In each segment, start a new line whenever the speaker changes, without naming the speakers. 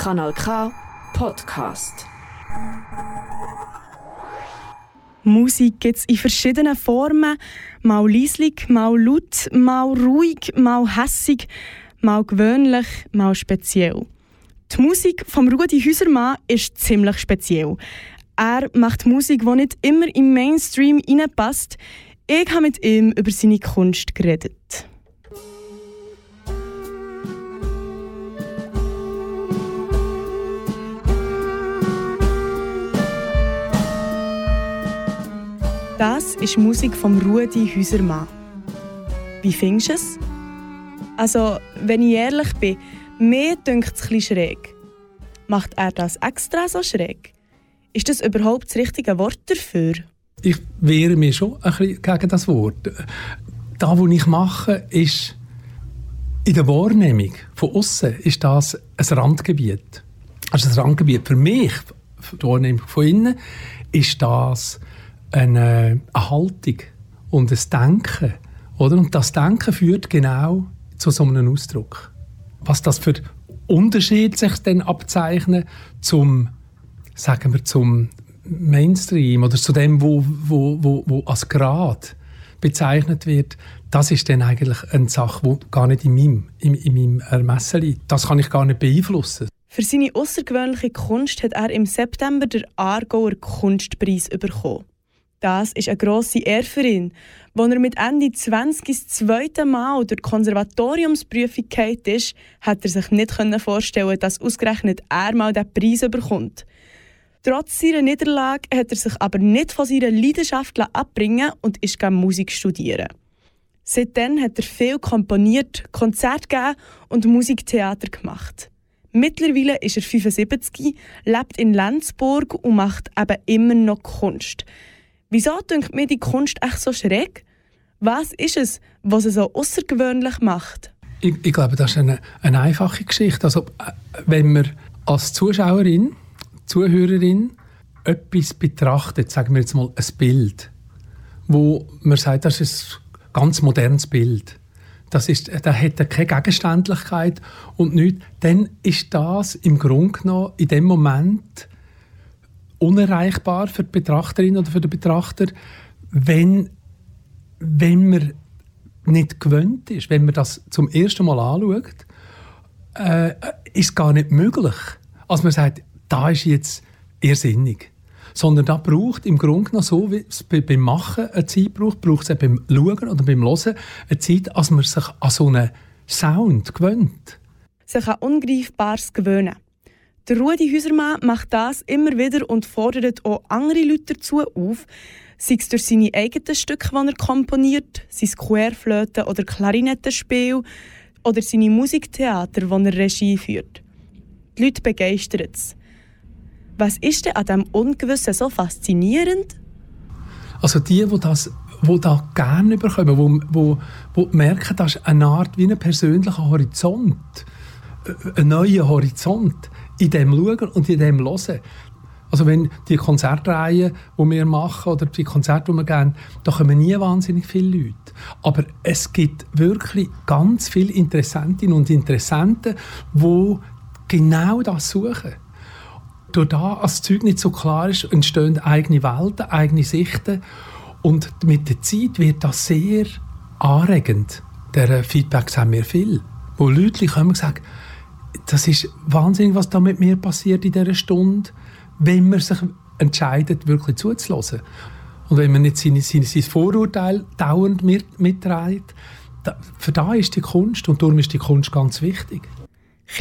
Kanal K Podcast.
Musik gibt es in verschiedenen Formen. Mal leislich, mal laut, mal ruhig, mal hässig, mal gewöhnlich, mal speziell. Die Musik von Rudi Häusermann ist ziemlich speziell. Er macht Musik, die nicht immer im Mainstream reinpasst. Ich habe mit ihm über seine Kunst geredet. Das ist Musik von Rudi Häusermann. Wie findest du es? Also, wenn ich ehrlich bin, mir dünkt es etwas schräg. Macht er das extra so schräg? Ist das überhaupt das richtige Wort dafür?
Ich wehre mich schon ein bisschen gegen das Wort. Das, was ich mache, ist in der Wahrnehmung von außen ist das ein Randgebiet. Also das Randgebiet für mich, die Wahrnehmung von innen, ist das eine, eine Haltung und ein Denken. Oder? Und das Denken führt genau zu so einem Ausdruck. Was das für Unterschied sich dann abzeichnen zum, sagen wir, zum Mainstream oder zu dem, wo, wo, wo, wo als Grad bezeichnet wird, das ist dann eigentlich eine Sache, die gar nicht in meinem, in, in meinem Ermessen liegt. Das kann ich gar nicht beeinflussen.
Für seine außergewöhnliche Kunst hat er im September den Aargauer Kunstpreis bekommen. Das ist eine grosse Ehre für ihn. Als er mit Ende 20 das zweite Mal durch die Konservatoriumsprüfung geht ist, hat er sich nicht vorstellen dass ausgerechnet er mal diesen Preis bekommt. Trotz seiner Niederlage hat er sich aber nicht von seiner Leidenschaft abbringen und ist Musik studieren. Seitdem hat er viel komponiert, Konzerte gegeben und Musiktheater gemacht. Mittlerweile ist er 75, lebt in Lenzburg und macht eben immer noch Kunst. Wieso denkt mir die Kunst echt so schräg? Was ist es, was es so außergewöhnlich macht?
Ich, ich, glaube, das ist eine, eine einfache Geschichte. Also, äh, wenn man als Zuschauerin, Zuhörerin etwas betrachtet, sagen wir jetzt mal ein Bild, wo man sagt, das ist ein ganz modernes Bild. Das ist, da hat keine Gegenständlichkeit und nichts. Dann ist das im Grunde genommen in dem Moment unerreichbar für die Betrachterin oder für den Betrachter, wenn, wenn man nicht gewöhnt ist, wenn man das zum ersten Mal anschaut, äh, ist gar nicht möglich. Also man sagt, da ist jetzt irrsinnig. Sondern da braucht im Grunde genommen so, wie es beim Machen eine Zeit braucht, braucht es beim Schauen oder beim Hören eine Zeit, als man sich an so einen Sound gewöhnt.
Sich an Ungreifbares gewöhnen. Der Rudi Häusermann macht das immer wieder und fordert auch andere Leute dazu auf, sei es durch seine eigenen Stücke, die er komponiert, sein Querflöten- oder Klarinettenspiel oder seine Musiktheater, die er Regie führt. Die Leute begeistern es. Was ist denn an diesem Ungewissen so faszinierend?
Also die, die das wo da gerne bekommen, wo, wo, wo merken, das ist eine Art wie ein persönlicher Horizont, ein neuer Horizont in dem schauen und in dem hören. Also wenn die Konzertreihen, die wir machen oder die Konzerte, die wir geben, da kommen nie wahnsinnig viele Leute. Aber es gibt wirklich ganz viele Interessentinnen und Interessenten, die genau das suchen. Durch da, als das Zeug nicht so klar ist, entstehen eigene Welten, eigene Sichten. Und mit der Zeit wird das sehr anregend. Der Feedbacks haben wir viel. Wo Leute kommen und sagen, das ist wahnsinnig, was da mit mir passiert in dieser Stunde, wenn man sich entscheidet, wirklich zuzulassen. Und wenn man nicht seine, seine, sein Vorurteil dauernd mit, mitträgt, da, für da ist die Kunst und darum ist die Kunst ganz wichtig.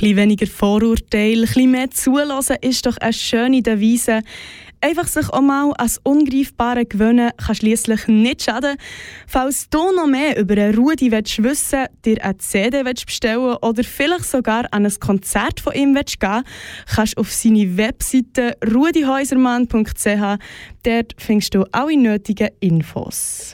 Ein weniger Vorurteil, ein mehr zulassen ist doch eine schöne Devise. Einfach sich auch mal als Ungreifbare gewöhnen kann schliesslich nicht schaden. Falls du noch mehr über einen Rudi wissen willst, dir eine CD bestellen oder vielleicht sogar an ein Konzert von ihm gehen kannst du auf seine Webseite rudihäusermann.ch. Dort findest du alle nötigen Infos.